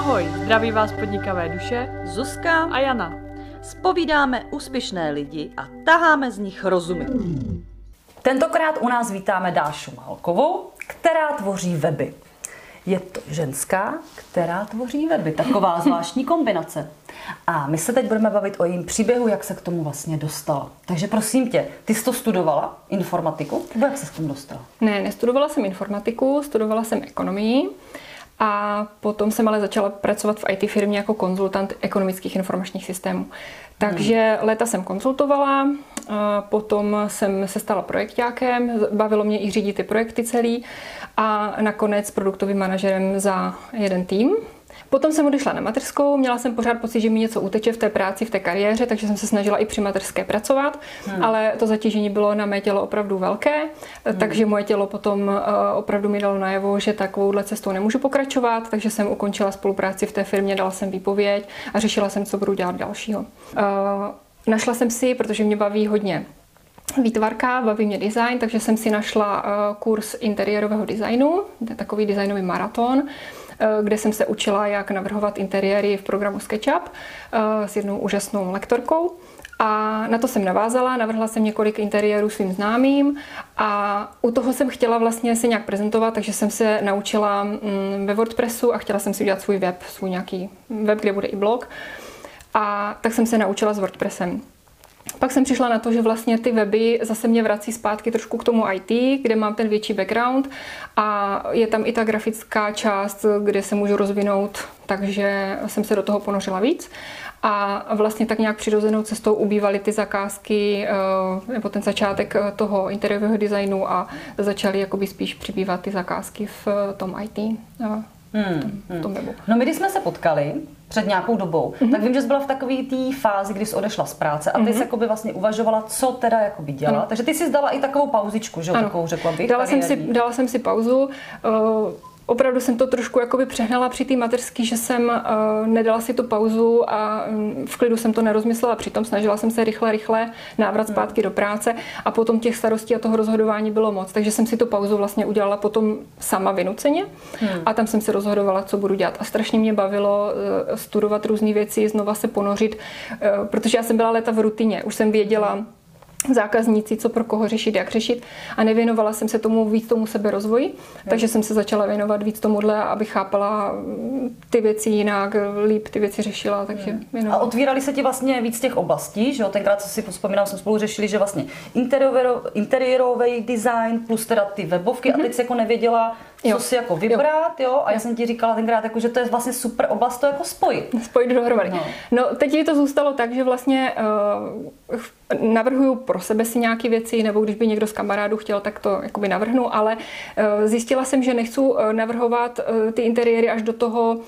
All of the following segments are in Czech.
Ahoj, zdraví vás podnikavé duše Zuzka a Jana. Spovídáme úspěšné lidi a taháme z nich rozumy. Tentokrát u nás vítáme Dášu Malkovou, která tvoří weby. Je to ženská, která tvoří weby. Taková zvláštní kombinace. A my se teď budeme bavit o jejím příběhu, jak se k tomu vlastně dostala. Takže prosím tě, ty jsi to studovala, informatiku, nebo jak se k tomu dostala? Ne, nestudovala jsem informatiku, studovala jsem ekonomii. A potom jsem ale začala pracovat v IT firmě jako konzultant ekonomických informačních systémů. Takže hmm. léta jsem konzultovala, potom jsem se stala projektákem, bavilo mě i řídit ty projekty celý a nakonec produktovým manažerem za jeden tým. Potom jsem odešla na mateřskou, měla jsem pořád pocit, že mi něco uteče v té práci, v té kariéře, takže jsem se snažila i při mateřské pracovat, hmm. ale to zatížení bylo na mé tělo opravdu velké, hmm. takže moje tělo potom uh, opravdu mi dalo najevo, že takovouhle cestou nemůžu pokračovat, takže jsem ukončila spolupráci v té firmě, dala jsem výpověď a řešila jsem, co budu dělat dalšího. Uh, našla jsem si, protože mě baví hodně výtvarka, baví mě design, takže jsem si našla uh, kurz interiérového designu, takový designový maraton, Eh, kde jsem se učila, jak navrhovat interiéry v programu SketchUp eh, s jednou úžasnou lektorkou. A na to jsem navázala, navrhla jsem několik interiérů svým známým a u toho jsem chtěla vlastně se nějak prezentovat, takže jsem se naučila mm, ve WordPressu a chtěla jsem si udělat svůj web, svůj nějaký web, kde bude i blog. A tak jsem se naučila s WordPressem. Pak jsem přišla na to, že vlastně ty weby zase mě vrací zpátky trošku k tomu IT, kde mám ten větší background a je tam i ta grafická část, kde se můžu rozvinout, takže jsem se do toho ponořila víc. A vlastně tak nějak přirozenou cestou ubývaly ty zakázky eh, nebo ten začátek eh, toho interiérového designu a začaly jakoby spíš přibývat ty zakázky v eh, tom IT. Hmm, v tom webu. No my, když jsme se potkali před nějakou dobou, mm-hmm. tak vím, že jsi byla v takové té fázi, kdy jsi odešla z práce a ty mm-hmm. jsi jakoby vlastně uvažovala, co teda jakoby dělat. Ano. Takže ty jsi dala i takovou pauzičku, že jo, takovou řekla bych. Dala jsem, si, dala jsem si pauzu. Uh, opravdu jsem to trošku jakoby přehnala při té mateřské, že jsem uh, nedala si tu pauzu a um, v klidu jsem to nerozmyslela. Přitom snažila jsem se rychle, rychle návrat hmm. zpátky do práce a potom těch starostí a toho rozhodování bylo moc. Takže jsem si tu pauzu vlastně udělala potom sama vynuceně hmm. a tam jsem se rozhodovala, co budu dělat. A strašně mě bavilo uh, studovat různé věci, znova se ponořit, uh, protože já jsem byla léta v rutině. Už jsem věděla, zákazníci, co pro koho řešit, jak řešit a nevěnovala jsem se tomu víc tomu seberozvoji, hmm. takže jsem se začala věnovat víc tomuhle, aby chápala mm, ty věci jinak, líp ty věci řešila, takže hmm. věnovala. A otvírali se ti vlastně víc těch oblastí, že jo? Tenkrát, co si vzpomínám, jsme spolu řešili, že vlastně interiérový design plus teda ty webovky hmm. a teď si jako nevěděla, co jo. si jako vybrat, jo. jo, a já jsem ti říkala tenkrát, jako, že to je vlastně super oblast to jako spojit. Spojit dohromady. No. no teď to zůstalo tak, že vlastně uh, navrhuju pro sebe si nějaké věci, nebo když by někdo z kamarádů chtěl, tak to jakoby navrhnu, ale uh, zjistila jsem, že nechci uh, navrhovat uh, ty interiéry až do toho, uh,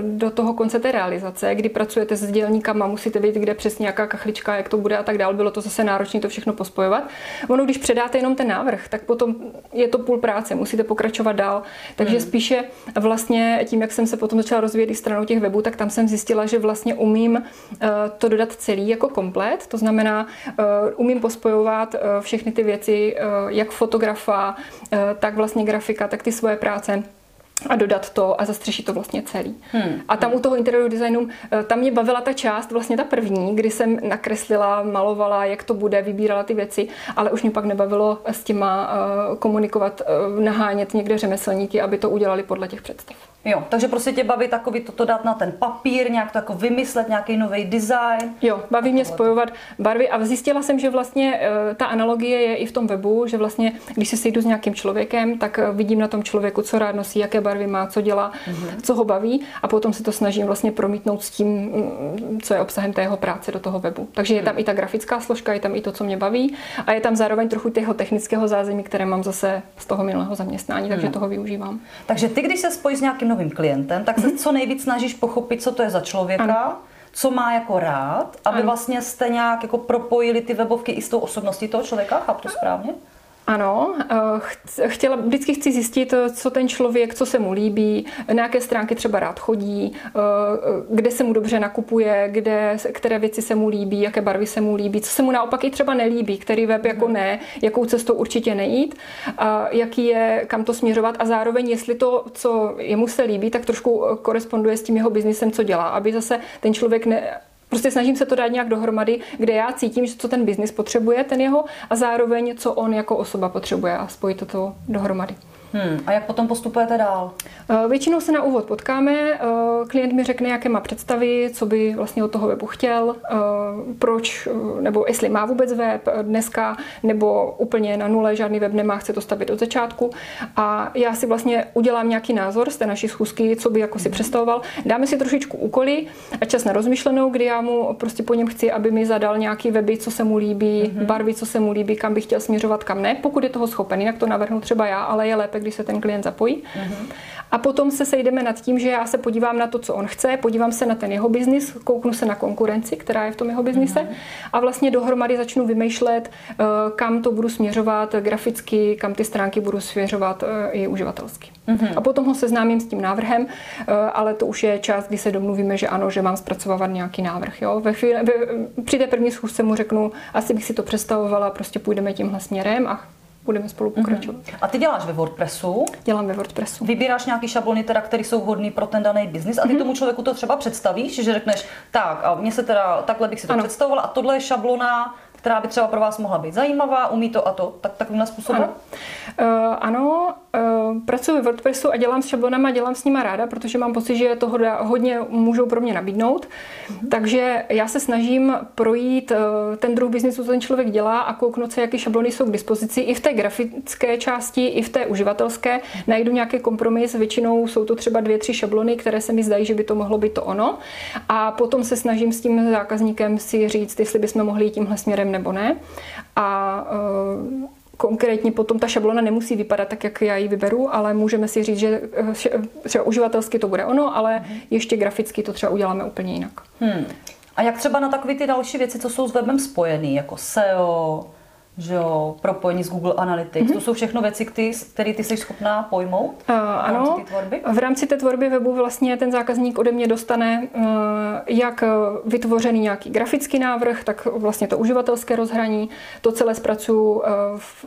do toho konce té realizace, kdy pracujete s dělníkama, musíte vědět, kde přesně jaká kachlička, jak to bude a tak dál. Bylo to zase náročné to všechno pospojovat. Ono, když předáte jenom ten návrh, tak potom je to půl práce, musíte pokračovat pokračovat dál. Takže hmm. spíše vlastně tím, jak jsem se potom začala rozvíjet i stranou těch webů, tak tam jsem zjistila, že vlastně umím uh, to dodat celý jako komplet. To znamená, uh, umím pospojovat uh, všechny ty věci, jak fotografa, tak vlastně grafika, tak ty svoje práce a dodat to a zastřešit to vlastně celý. Hmm. A tam u toho interiéru designu, eh, tam mě bavila ta část, vlastně ta první, kdy jsem nakreslila, malovala, jak to bude, vybírala ty věci, ale už mě pak nebavilo s těma uh, komunikovat, nahánět někde řemeslníky, aby to udělali podle těch představ. Jo, takže prostě tě baví takový toto dát na ten papír, nějak to jako vymyslet, nějaký nový design. Jo, baví mě spojovat barvy a zjistila jsem, že vlastně uh, ta analogie je i v tom webu, že vlastně, když se sejdu s nějakým člověkem, tak uh, vidím na tom člověku, co rád nosí, jaké barvy má, co dělá, mm-hmm. co ho baví a potom se to snažím vlastně promítnout s tím, mm, co je obsahem té jeho práce do toho webu. Takže je tam mm. i ta grafická složka, je tam i to, co mě baví a je tam zároveň trochu toho technického zázemí, které mám zase z toho minulého zaměstnání, takže mm. toho využívám. Takže ty, když se spojíš s nějakým novým klientem, tak se mm-hmm. co nejvíc snažíš pochopit, co to je za člověka, ano. co má jako rád, aby ano. vlastně jste nějak jako propojili ty webovky i s tou osobností toho člověka, chápu to správně? Ano, eh, chtěla, vždycky chci zjistit, co ten člověk, co se mu líbí, na jaké stránky třeba rád chodí, eh, kde se mu dobře nakupuje, kde, které věci se mu líbí, jaké barvy se mu líbí, co se mu naopak i třeba nelíbí, který web jako ne, jakou cestou určitě nejít, jaký je, kam to směřovat a zároveň, jestli to, co jemu se líbí, tak trošku koresponduje s tím jeho biznisem, co dělá, aby zase ten člověk ne, Prostě snažím se to dát nějak dohromady, kde já cítím, že co ten biznis potřebuje, ten jeho, a zároveň, co on jako osoba potřebuje a spojit to dohromady. Hmm. A jak potom postupujete dál? Eh, většinou se na úvod potkáme, eh, klient mi řekne, jaké má představy, co by vlastně od toho webu chtěl, eh, proč, nebo jestli má vůbec web dneska, nebo úplně na nule, žádný web nemá, chce to stavit od začátku. A já si vlastně udělám nějaký názor z té naší schůzky, co by jako si představoval. Dáme si trošičku úkoly a čas na rozmyšlenou, kdy já mu prostě po něm chci, aby mi zadal nějaký weby, co se mu líbí, mm-hmm. barvy, co se mu líbí, kam by chtěl směřovat, kam ne, pokud je toho schopen. Jinak to navrhnu třeba já, ale je lépe, když se ten klient zapojí. Mm-hmm. A potom se sejdeme nad tím, že já se podívám na to, co on chce, podívám se na ten jeho biznis, kouknu se na konkurenci, která je v tom jeho biznise mm-hmm. a vlastně dohromady začnu vymýšlet, eh, kam to budu směřovat graficky, kam ty stránky budu směřovat eh, i uživatelsky. Mm-hmm. A potom ho seznámím s tím návrhem, eh, ale to už je čas, kdy se domluvíme, že ano, že mám zpracovávat nějaký návrh. Jo? Ve chvíli, ve, při té první schůzce mu řeknu, asi bych si to představovala, prostě půjdeme tímhle směrem a budeme spolu mhm. pokračovat. Mm-hmm. A ty děláš ve WordPressu? Dělám ve WordPressu. Vybíráš nějaký šablony, teda, které jsou vhodné pro ten daný biznis a ty mm-hmm. tomu člověku to třeba představíš, že řekneš, tak a mně se teda, takhle bych si to ano. představovala a tohle je šablona, která by třeba pro vás mohla být zajímavá, umí to a to, tak takovým způsobem? Ano, uh, ano uh, pracuji ve WordPressu a dělám s šablonama, dělám s nima ráda, protože mám pocit, že toho hodně můžou pro mě nabídnout. Mm-hmm. Takže já se snažím projít uh, ten druh biznisu, co ten člověk dělá a kouknout se, jaké šablony jsou k dispozici i v té grafické části, i v té uživatelské. Najdu nějaký kompromis, většinou jsou to třeba dvě, tři šablony, které se mi zdají, že by to mohlo být to ono. A potom se snažím s tím zákazníkem si říct, jestli bychom mohli jít tímhle směrem nebo ne. A uh, konkrétně potom ta šablona nemusí vypadat tak, jak já ji vyberu, ale můžeme si říct, že eh, třeba uživatelsky to bude ono, ale ještě graficky to třeba uděláme úplně jinak. Hmm. A jak třeba na takové ty další věci, co jsou s webem spojené, jako SEO, že jo, propojení s Google Analytics. Mm-hmm. To jsou všechno věci, které ty jsi schopná pojmout uh, ano, tvorby? v rámci té tvorby webu vlastně ten zákazník ode mě dostane uh, jak vytvořený nějaký grafický návrh, tak vlastně to uživatelské rozhraní. To celé zpracuju uh,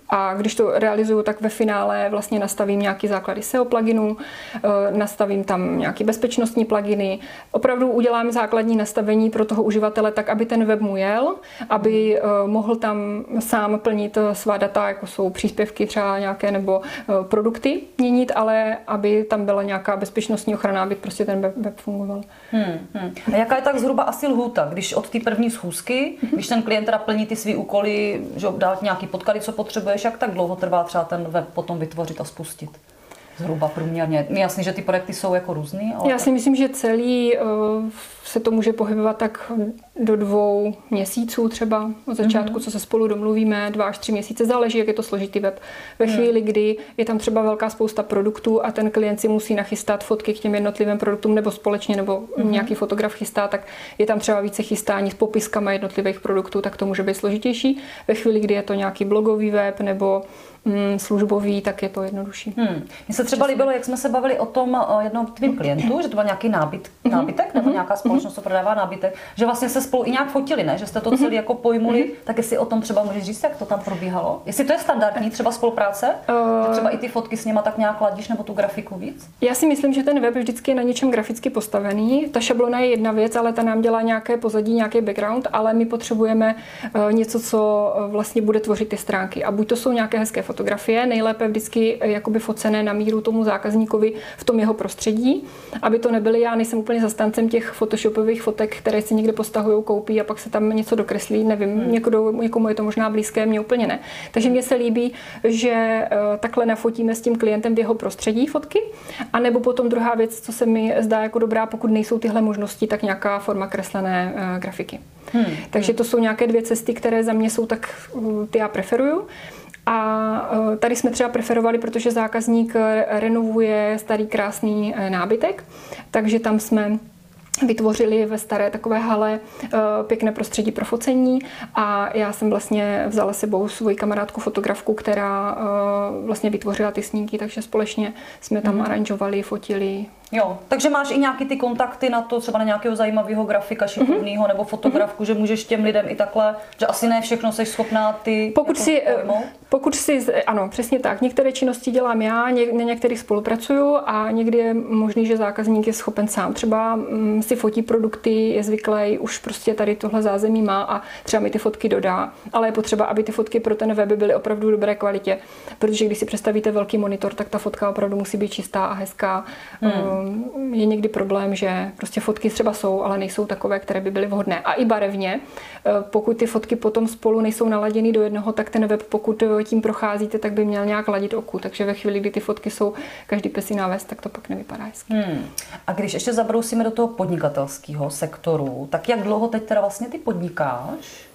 a když to realizuju, tak ve finále vlastně nastavím nějaký základy SEO pluginů, uh, nastavím tam nějaký bezpečnostní pluginy. Opravdu udělám základní nastavení pro toho uživatele tak, aby ten web mu jel, aby uh, mohl tam sám plnit svá data, jako jsou příspěvky třeba nějaké nebo eh, produkty měnit, ale aby tam byla nějaká bezpečnostní ochrana, aby prostě ten web, web fungoval. Hmm, hmm. A jaká je tak zhruba asi lhůta, když od té první schůzky, hmm. když ten klient teda plní ty své úkoly, že dát nějaký podklady, co potřebuješ, jak tak dlouho trvá třeba ten web potom vytvořit a spustit? Zhruba průměrně. Jasně, že ty projekty jsou jako různý. Ale... Já si myslím, že celý uh, se to může pohybovat tak do dvou měsíců třeba od začátku, mm-hmm. co se spolu domluvíme, dva až tři měsíce, záleží, jak je to složitý web. Ve mm. chvíli, kdy je tam třeba velká spousta produktů a ten klient si musí nachystat fotky k těm jednotlivým produktům nebo společně, nebo mm-hmm. nějaký fotograf chystá, tak je tam třeba více chystání s popiskama jednotlivých produktů, tak to může být složitější. Ve chvíli, kdy je to nějaký blogový web nebo službový, tak je to jednodušší. Hmm. Mně se třeba líbilo, jak jsme se bavili o tom jednom tvým klientu, že to byl nějaký nábyt, mm-hmm. nábytek nebo mm-hmm. nějaká společnost, co prodává nábytek, že vlastně se spolu i nějak fotili, ne? že jste to celý jako pojmuli, tak jestli o tom třeba můžeš říct, jak to tam probíhalo? Jestli to je standardní třeba spolupráce, uh, že třeba i ty fotky s nima tak nějak ladíš nebo tu grafiku víc? Já si myslím, že ten web vždycky je na něčem graficky postavený. Ta šablona je jedna věc, ale ta nám dělá nějaké pozadí, nějaký background, ale my potřebujeme uh, něco, co uh, vlastně bude tvořit ty stránky. A buď to jsou nějaké hezké fotografie, nejlépe vždycky uh, jakoby focené na míru tomu zákazníkovi v tom jeho prostředí, aby to nebyly, já nejsem úplně zastáncem těch photoshopových fotek, které si někde postahují, koupí a pak se tam něco dokreslí, nevím, hmm. někomu, někomu je to možná blízké, mně úplně ne. Takže mně se líbí, že eh, takhle nafotíme s tím klientem v jeho prostředí fotky, a nebo potom druhá věc, co se mi zdá jako dobrá, pokud nejsou tyhle možnosti, tak nějaká forma kreslené uh, grafiky. Hmm. Takže to jsou nějaké dvě cesty, které za mě jsou tak, ty já preferuju. A tady jsme třeba preferovali, protože zákazník renovuje starý krásný nábytek, takže tam jsme vytvořili ve staré takové hale eh, pěkné prostředí pro focení a já jsem vlastně vzala sebou svoji kamarádku fotografku, která vlastně vytvořila ty snímky, takže společně jsme tam mm. aranžovali, fotili, Jo, takže máš i nějaký ty kontakty na to, třeba na nějakého zajímavého grafika šikovného mm-hmm. nebo fotografku, mm-hmm. že můžeš těm lidem i takhle, že asi ne všechno jsi schopná ty pokud jako si, pojmout? pokud si, ano, přesně tak. Některé činnosti dělám já, ně, na některých spolupracuju a někdy je možný, že zákazník je schopen sám. Třeba mm, si fotí produkty, je zvyklý, už prostě tady tohle zázemí má a třeba mi ty fotky dodá. Ale je potřeba, aby ty fotky pro ten web byly opravdu v dobré kvalitě, protože když si představíte velký monitor, tak ta fotka opravdu musí být čistá a hezká. Hmm. Um, je někdy problém, že prostě fotky třeba jsou, ale nejsou takové, které by byly vhodné. A i barevně, uh, pokud ty fotky potom spolu nejsou naladěny do jednoho, tak ten web, pokud tím procházíte, tak by měl nějak ladit oku. Takže ve chvíli, kdy ty fotky jsou každý pesí náves, tak to pak nevypadá hezky. Hmm. A když ještě zabrousíme do toho podnikatelského sektoru, tak jak dlouho teď teda vlastně ty podnikáš?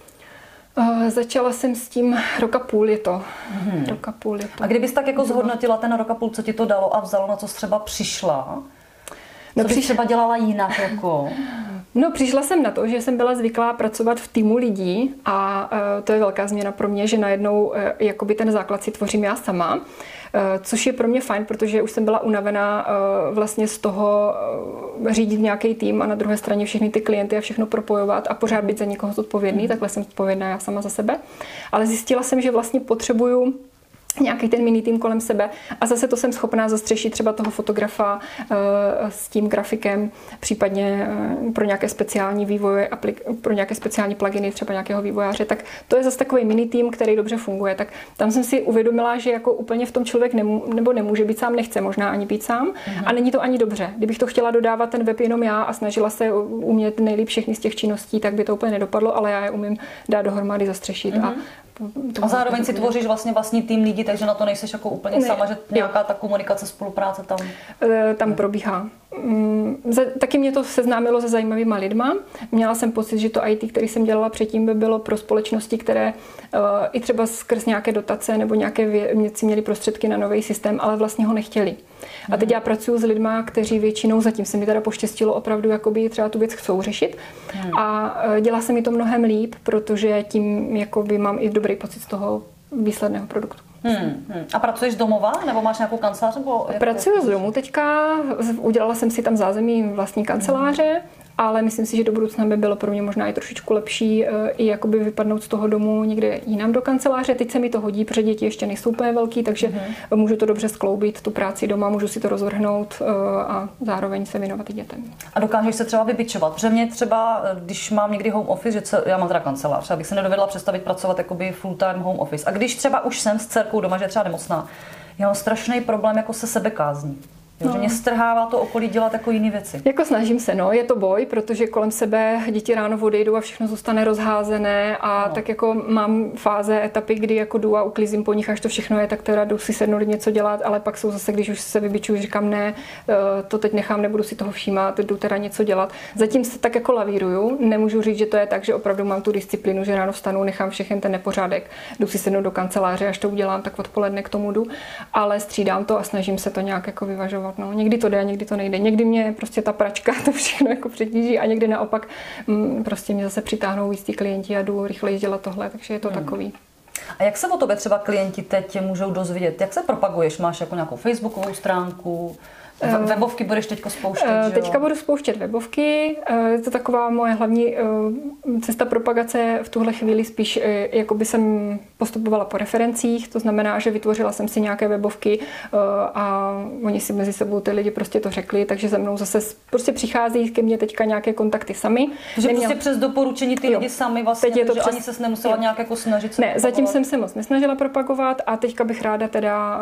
Uh, začala jsem s tím roka půl je to. Hmm. Roka půl je to. A kdybys tak jako zhodnotila ten rok a půl, co ti to dalo a vzalo, na co jsi třeba přišla? Co no, bys třeba dělala jinak? Jako? No, přišla jsem na to, že jsem byla zvyklá pracovat v týmu lidí a uh, to je velká změna pro mě, že najednou uh, jakoby ten základ si tvořím já sama. Eh, což je pro mě fajn, protože už jsem byla unavená vlastně z toho řídit nějaký tým a na druhé straně všechny ty klienty a všechno propojovat a pořád být za někoho zodpovědný, mm. takhle jsem zodpovědná já sama za sebe. Ale zjistila jsem, že vlastně potřebuju nějaký ten mini tým kolem sebe a zase to jsem schopná zastřešit třeba toho fotografa uh, s tím grafikem, případně uh, pro nějaké speciální vývoje, pro nějaké speciální pluginy třeba nějakého vývojáře, tak to je zase takový mini tým, který dobře funguje. Tak tam jsem si uvědomila, že jako úplně v tom člověk nemů, nebo nemůže být sám, nechce možná ani být sám uh-huh. a není to ani dobře. Kdybych to chtěla dodávat ten web jenom já a snažila se umět nejlíp všechny z těch činností, tak by to úplně nedopadlo, ale já je umím dát dohromady, zastřešit uh-huh. a a zároveň si tvoříš vlastně vlastní tým lidí, takže na to nejseš jako úplně ne, sama, že nějaká jo. ta komunikace, spolupráce tam... E, tam probíhá. Mm, taky mě to seznámilo se zajímavýma lidma. Měla jsem pocit, že to IT, který jsem dělala předtím, by bylo pro společnosti, které uh, i třeba skrz nějaké dotace nebo nějaké věci měli prostředky na nový systém, ale vlastně ho nechtěli. A teď já pracuji s lidma, kteří většinou, zatím se mi teda poštěstilo, opravdu jakoby třeba tu věc chcou řešit. Hmm. A uh, dělá se mi to mnohem líp, protože tím jakoby mám i dobrý pocit z toho výsledného produktu. Hmm, hmm. A pracuješ z domova, nebo máš nějakou kancelář? Nebo Pracuji z domu teďka, udělala jsem si tam zázemí vlastní kanceláře ale myslím si, že do budoucna by bylo pro mě možná i trošičku lepší eh, i jakoby vypadnout z toho domu někde jinam do kanceláře. Teď se mi to hodí, protože děti ještě nejsou úplně velký, takže mm-hmm. můžu to dobře skloubit, tu práci doma, můžu si to rozvrhnout eh, a zároveň se věnovat i dětem. A dokážeš se třeba vybičovat? Protože mě třeba, eh, když mám někdy home office, že já mám teda kancelář, abych se nedovedla představit pracovat jakoby full time home office. A když třeba už jsem s dcerkou doma, že je třeba nemocná, já mám strašný problém jako se sebekázní. Jo, no. Že mě strhává to okolí dělat jako jiné věci. Jako snažím se, no. Je to boj, protože kolem sebe děti ráno odejdou a všechno zůstane rozházené a no. tak jako mám fáze, etapy, kdy jako jdu a uklízím po nich, až to všechno je, tak teda jdu si sednout něco dělat, ale pak jsou zase, když už se vybičuju, říkám ne, eh, to teď nechám, nebudu si toho všímat, jdu teda něco dělat. Zatím se tak jako lavíruju, nemůžu říct, že to je tak, že opravdu mám tu disciplínu, že ráno vstanu, nechám všechen ten nepořádek, jdu si sednout do kanceláře, až to udělám, tak odpoledne k tomu jdu, ale střídám to a snažím se to nějak jako vyvažovat dělat. No. Někdy to jde a někdy to nejde. Někdy mě prostě ta pračka to všechno jako přetíží a někdy naopak m, mm, prostě mě zase přitáhnou víc klienti a jdu rychleji dělat tohle, takže je to hmm. takový. A jak se o tobě třeba klienti teď můžou dozvědět? Jak se propaguješ? Máš jako nějakou facebookovou stránku? Ehm, webovky budeš teď spouštět, uh, Teďka budu spouštět webovky. Uh, je to taková moje hlavní cesta propagace v tuhle chvíli spíš, jako by jsem postupovala po referencích, to znamená, že vytvořila jsem si nějaké webovky a oni si mezi sebou ty lidi prostě to řekli, takže za mnou zase prostě přichází ke mně teďka nějaké kontakty sami. Takže Neměla... prostě přes doporučení ty jo. lidi sami vlastně, Teď je to přes... ani se nemusela jo. nějak jako snažit. Ne, zatím jsem se moc nesnažila propagovat a teďka bych ráda teda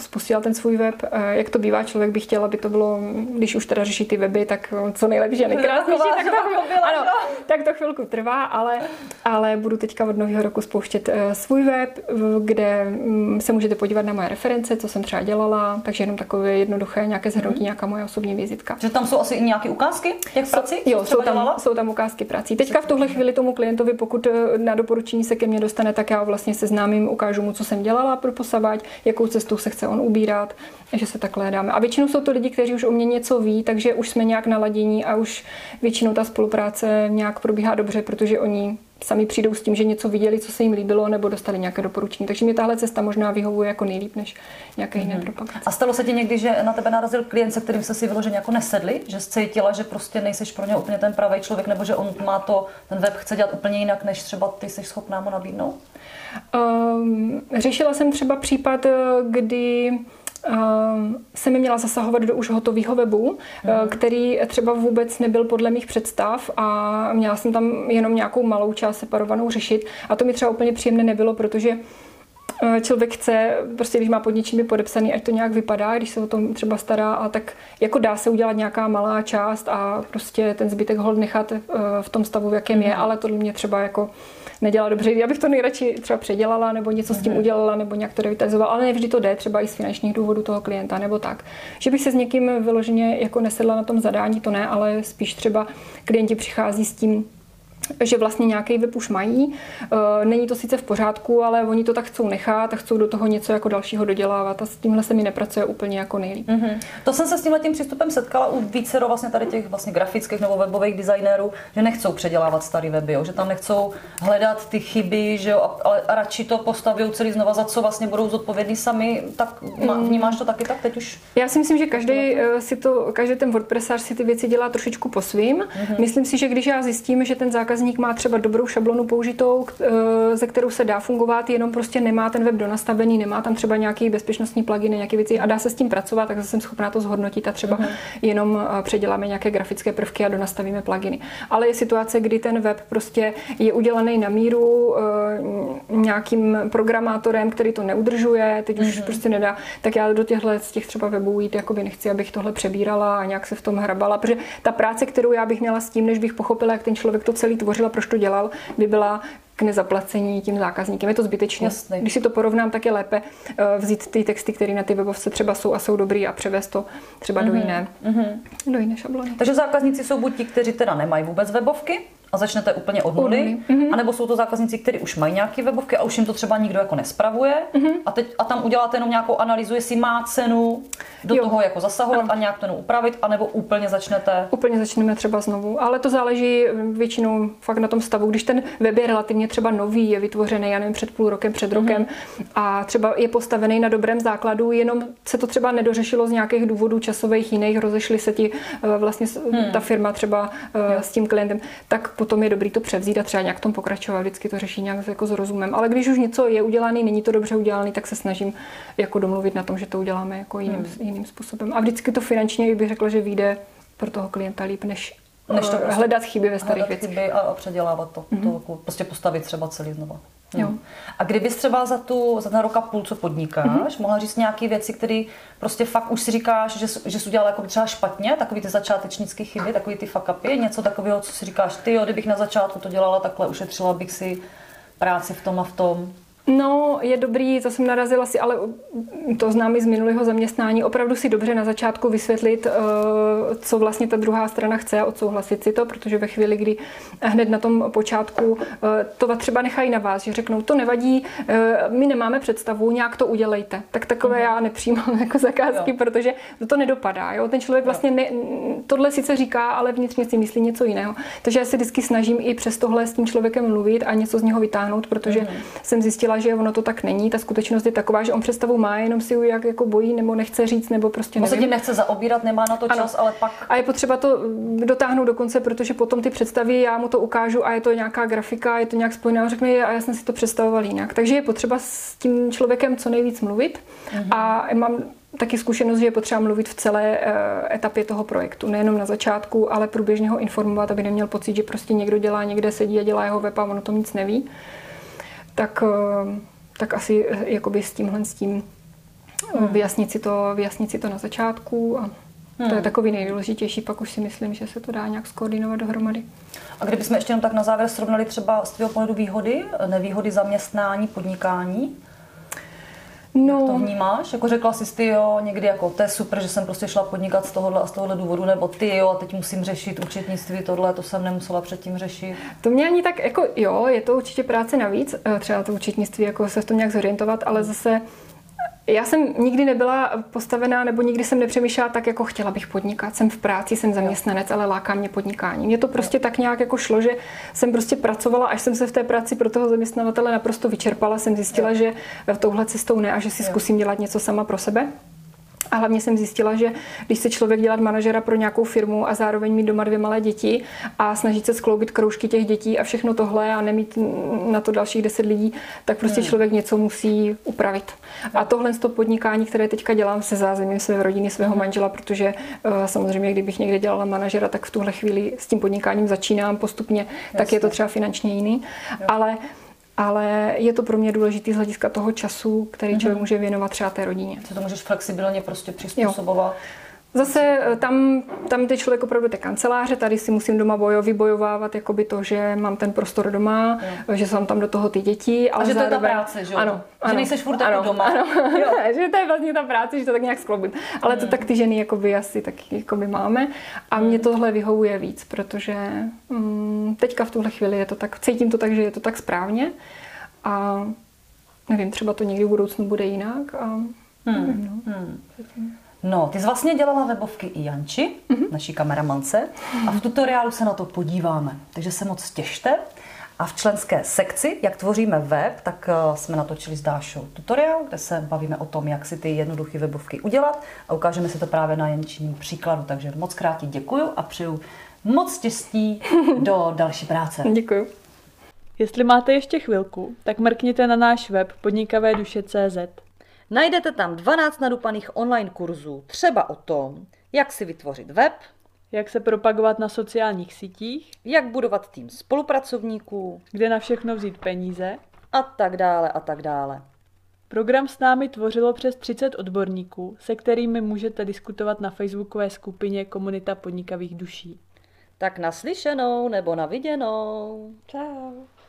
spustila ten svůj web, jak to bývá, člověk by bych chtěla, aby to bylo, když už teda řeší ty weby, tak co nejlepší a nejkrásnější, tak to, ano, tak to chvilku trvá, ale, ale budu teďka od nového roku spouštět uh, svůj web, kde um, se můžete podívat na moje reference, co jsem třeba dělala, takže jenom takové jednoduché nějaké zhrnutí, mm. nějaká moje osobní vizitka. Že tam jsou asi i nějaké ukázky těch prací? Jo, jsou tam, jsou tam ukázky prací. Teďka v tuhle chvíli tomu klientovi, pokud eh, na doporučení se ke mně dostane, tak já vlastně seznámím, ukážu mu, co jsem dělala pro posavať, jakou cestou se chce on ubírat že se takhle hledáme. A většinou jsou to lidi, kteří už o mě něco ví, takže už jsme nějak naladění a už většinou ta spolupráce nějak probíhá dobře, protože oni sami přijdou s tím, že něco viděli, co se jim líbilo, nebo dostali nějaké doporučení. Takže mi tahle cesta možná vyhovuje jako nejlíp než nějaké jiné mm-hmm. propagace. A stalo se ti někdy, že na tebe narazil klient, se kterým se si vyloženě jako nesedli, že cítila, že prostě nejseš pro ně úplně ten pravý člověk, nebo že on má to, ten web chce dělat úplně jinak, než třeba ty jsi schopná mu nabídnout? Um, řešila jsem třeba případ, kdy se mi měla zasahovat do už hotového webu, mm. který třeba vůbec nebyl podle mých představ a měla jsem tam jenom nějakou malou část separovanou řešit a to mi třeba úplně příjemné nebylo, protože eh, člověk chce, prostě když má pod něčím podepsaný, ať to nějak vypadá, když se o tom třeba stará, a tak jako dá se udělat nějaká malá část a prostě ten zbytek hold nechat eh, v tom stavu, v jakém je, mhm. ale to mě třeba jako nedělá dobře. Já bych to nejradši třeba předělala nebo něco s tím mhm. udělala nebo nějak to revitalizovala, ale nevždy to jde, třeba i z finančních důvodů toho klienta nebo tak. Že bych se s někým vyloženě jako nesedla na tom zadání, to ne, ale spíš třeba klienti přichází s tím, že vlastně nějaký web už mají. Eh, není to sice v pořádku, ale oni to tak chcou nechat a chcou do toho něco jako dalšího dodělávat a s tímhle se mi nepracuje úplně jako nejlíp. Mm-hmm. To jsem se s tímhle tím přístupem setkala u více vlastně tady těch vlastně grafických nebo webových designérů, že nechcou předělávat starý weby, jo? že tam nechcou hledat ty chyby, že jo? ale radši to postaví celý znova, za co vlastně budou zodpovědní sami. Tak mm. vnímáš to taky tak teď už? Já si myslím, že každý eh, si to, každý ten WordPressář si ty věci dělá trošičku po svým. Mm-hmm. Myslím si, že když já zjistím, že ten zákaz zákazník má třeba dobrou šablonu použitou, eh, ze kterou se dá fungovat, jenom prostě nemá ten web donastavený, nemá tam třeba nějaký bezpečnostní pluginy, nějaké věci a dá se s tím pracovat, tak jsem schopná to zhodnotit a třeba uh-huh. jenom eh, předěláme nějaké grafické prvky a donastavíme pluginy. Ale je situace, kdy ten web prostě je udělaný na míru eh, nějakým programátorem, který to neudržuje, teď už uh-huh. prostě nedá, tak já do těchto z těch třeba webů jít jakoby nechci, abych tohle přebírala a nějak se v tom hrabala, protože ta práce, kterou já bych měla s tím, než bych pochopila, jak ten člověk to celý tvořil a proč to dělal, by byla k nezaplacení tím zákazníkem. Je to zbytečné. Když si to porovnám, tak je lépe eh, vzít ty texty, které na ty webovce třeba jsou a jsou dobrý a převést to třeba mm-hmm. do jiné, mm-hmm. do jiné šablony. Takže zákazníci jsou buď ti, kteří teda nemají vůbec webovky, a začnete úplně od nuly, mm-hmm. anebo jsou to zákazníci, kteří už mají nějaké webovky a už jim to třeba nikdo jako nespravuje mm-hmm. a, teď, a tam uděláte jenom nějakou analýzu, jestli má cenu do jo. toho jako zasahovat ano. a nějak to upravit, anebo úplně začnete? Úplně začneme třeba znovu, ale to záleží většinou fakt na tom stavu, když ten web je relativně třeba nový, je vytvořený, já nevím, před půl rokem, před rokem mm-hmm. a třeba je postavený na dobrém základu, jenom se to třeba nedořešilo z nějakých důvodů časových jiných, rozešli se ti eh, vlastně hmm. ta firma třeba eh, jo. s tím klientem, tak potom je dobrý to převzít a třeba nějak tom pokračovat. Vždycky to řeší nějak jako s rozumem. Ale když už něco je udělané, není to dobře udělané, tak se snažím jako domluvit na tom, že to uděláme jako jiným, hmm. jiným způsobem. A vždycky to finančně bych řekla, že vyjde pro toho klienta líp, než než to prostě hledat chyby ve starých věcech. a předělávat to, mm-hmm. to jako prostě postavit třeba celý znova. Jo. Hmm. A kdybys třeba za, tu, za ten rok a půl, co podnikáš, mm-hmm. mohla říct nějaké věci, které prostě fakt už si říkáš, že, že jsi udělala jako třeba špatně, takový ty začátečnické chyby, takový ty fuck upy, něco takového, co si říkáš, ty jo, kdybych na začátku to dělala takhle, ušetřila bych si práci v tom a v tom. No, je dobrý, to jsem narazila si, ale to znám i z minulého zaměstnání, opravdu si dobře na začátku vysvětlit, eh, co vlastně ta druhá strana chce a odsouhlasit si to, protože ve chvíli, kdy hned na tom počátku eh, to třeba nechají na vás, že řeknou, to nevadí, eh, my nemáme představu, nějak to udělejte. Tak takové mm. já nepřijímám jako zakázky, jo. protože to nedopadá. Jo? Ten člověk vlastně ne, tohle sice říká, ale vnitřně si myslí něco jiného. Takže já se vždycky snažím i přes tohle s tím člověkem mluvit a něco z něho vytáhnout, protože mm. jsem zjistila, že ono to tak není. Ta skutečnost je taková, že on představu má, jenom si ji jak jako bojí nebo nechce říct, nebo prostě nevím. se tím nechce zaobírat, nemá na to čas, ano. ale pak... A je potřeba to dotáhnout do konce, protože potom ty představy, já mu to ukážu a je to nějaká grafika, je to nějak spojené a řekne, a já jsem si to představoval jinak. Takže je potřeba s tím člověkem co nejvíc mluvit mm-hmm. a mám taky zkušenost, že je potřeba mluvit v celé uh, etapě toho projektu. Nejenom na začátku, ale průběžně ho informovat, aby neměl pocit, že prostě někdo dělá, někde sedí a dělá jeho web a ono to nic neví tak, eh, tak asi eh, jakoby s tímhle s tím eh, hmm. vyjasnit, si to, vyjasnit si to na začátku a to je hmm. takový nejdůležitější, pak už si myslím, že se to dá nějak skoordinovat dohromady. A kdybychom ještě jenom tak na závěr srovnali třeba z tvého pohledu výhody, nevýhody zaměstnání, podnikání, No. Jak to vnímáš? Jako řekla jsi ty jo, někdy jako to je super, že jsem prostě šla podnikat z tohohle a z tohohle důvodu, nebo ty jo, a teď musím řešit účetnictví, tohle, to jsem nemusela předtím řešit. To mě ani tak, jako jo, je to určitě práce navíc, eh, třeba to účetnictví, jako se v tom nějak zorientovat, ale zase Já jsem nikdy nebyla postavená, nebo nikdy jsem nepřemýšlela tak, jako chtěla bych podnikat. Jsem v práci, jsem zaměstnanec, ale láká mě podnikání. Mně to prostě tak nějak jako šlo, že jsem prostě pracovala, až jsem se v té práci pro toho zaměstnavatele naprosto vyčerpala, jsem zjistila, že touhle cestou ne a že si zkusím dělat něco sama pro sebe. A hlavně jsem zjistila, že když se člověk dělat manažera pro nějakou firmu a zároveň mít doma dvě malé děti a snažit se skloubit kroužky těch dětí a všechno tohle a nemít na to dalších deset lidí, tak prostě hmm. člověk něco musí upravit. A tohle z toho podnikání, které teďka dělám se zázemím své rodiny, svého hmm. manžela, protože uh, samozřejmě, kdybych někde dělala manažera, tak v tuhle chvíli s tím podnikáním začínám postupně, tak je to třeba finančně jiný. Ale ale je to pro mě důležitý z hlediska toho času, který člověk mm-hmm. může věnovat třeba té rodině. Co to můžeš flexibilně prostě přizpůsobovat? Jo. Zase eh, tam, tam ty člověk opravdu té kanceláře, tady si musím doma bojo, vybojovávat jakoby to, že mám ten prostor doma, jo. že jsou tam do toho ty děti. Ale a že zároveň, to je ta práce, že Ano. Že nejseš furt ano, jako doma. Ano, jo. že to je vlastně ta práce, že to tak nějak skloubit. Ale hmm. to tak ty ženy jakoby asi taky jakoby máme. A mě tohle vyhovuje víc, protože mm, teďka v tuhle chvíli je to tak, cítím to tak, že je to tak správně. A nevím, třeba to někdy v budoucnu bude jinak. A, hmm. nevím, no. Hmm. No, ty jsi vlastně dělala webovky i Janči, mm-hmm. naší kameramance, a v tutoriálu se na to podíváme. Takže se moc těšte. A v členské sekci, jak tvoříme web, tak uh, jsme natočili s Dášou tutoriál, kde se bavíme o tom, jak si ty jednoduché webovky udělat a ukážeme si to právě na Jančím příkladu. Takže moc krát ti děkuju a přeju moc štěstí do další práce. Děkuju. Jestli máte ještě chvilku, tak mrkněte na náš web podnikavéduše.cz. Najdete tam 12 nadupaných online kurzů, třeba o tom, jak si vytvořit web, jak se propagovat na sociálních sítích, jak budovat tým spolupracovníků, kde na všechno vzít peníze a tak dále a tak dále. Program s námi tvořilo přes 30 odborníků, se kterými můžete diskutovat na facebookové skupině Komunita podnikavých duší. Tak naslyšenou nebo na viděnou. Ciao.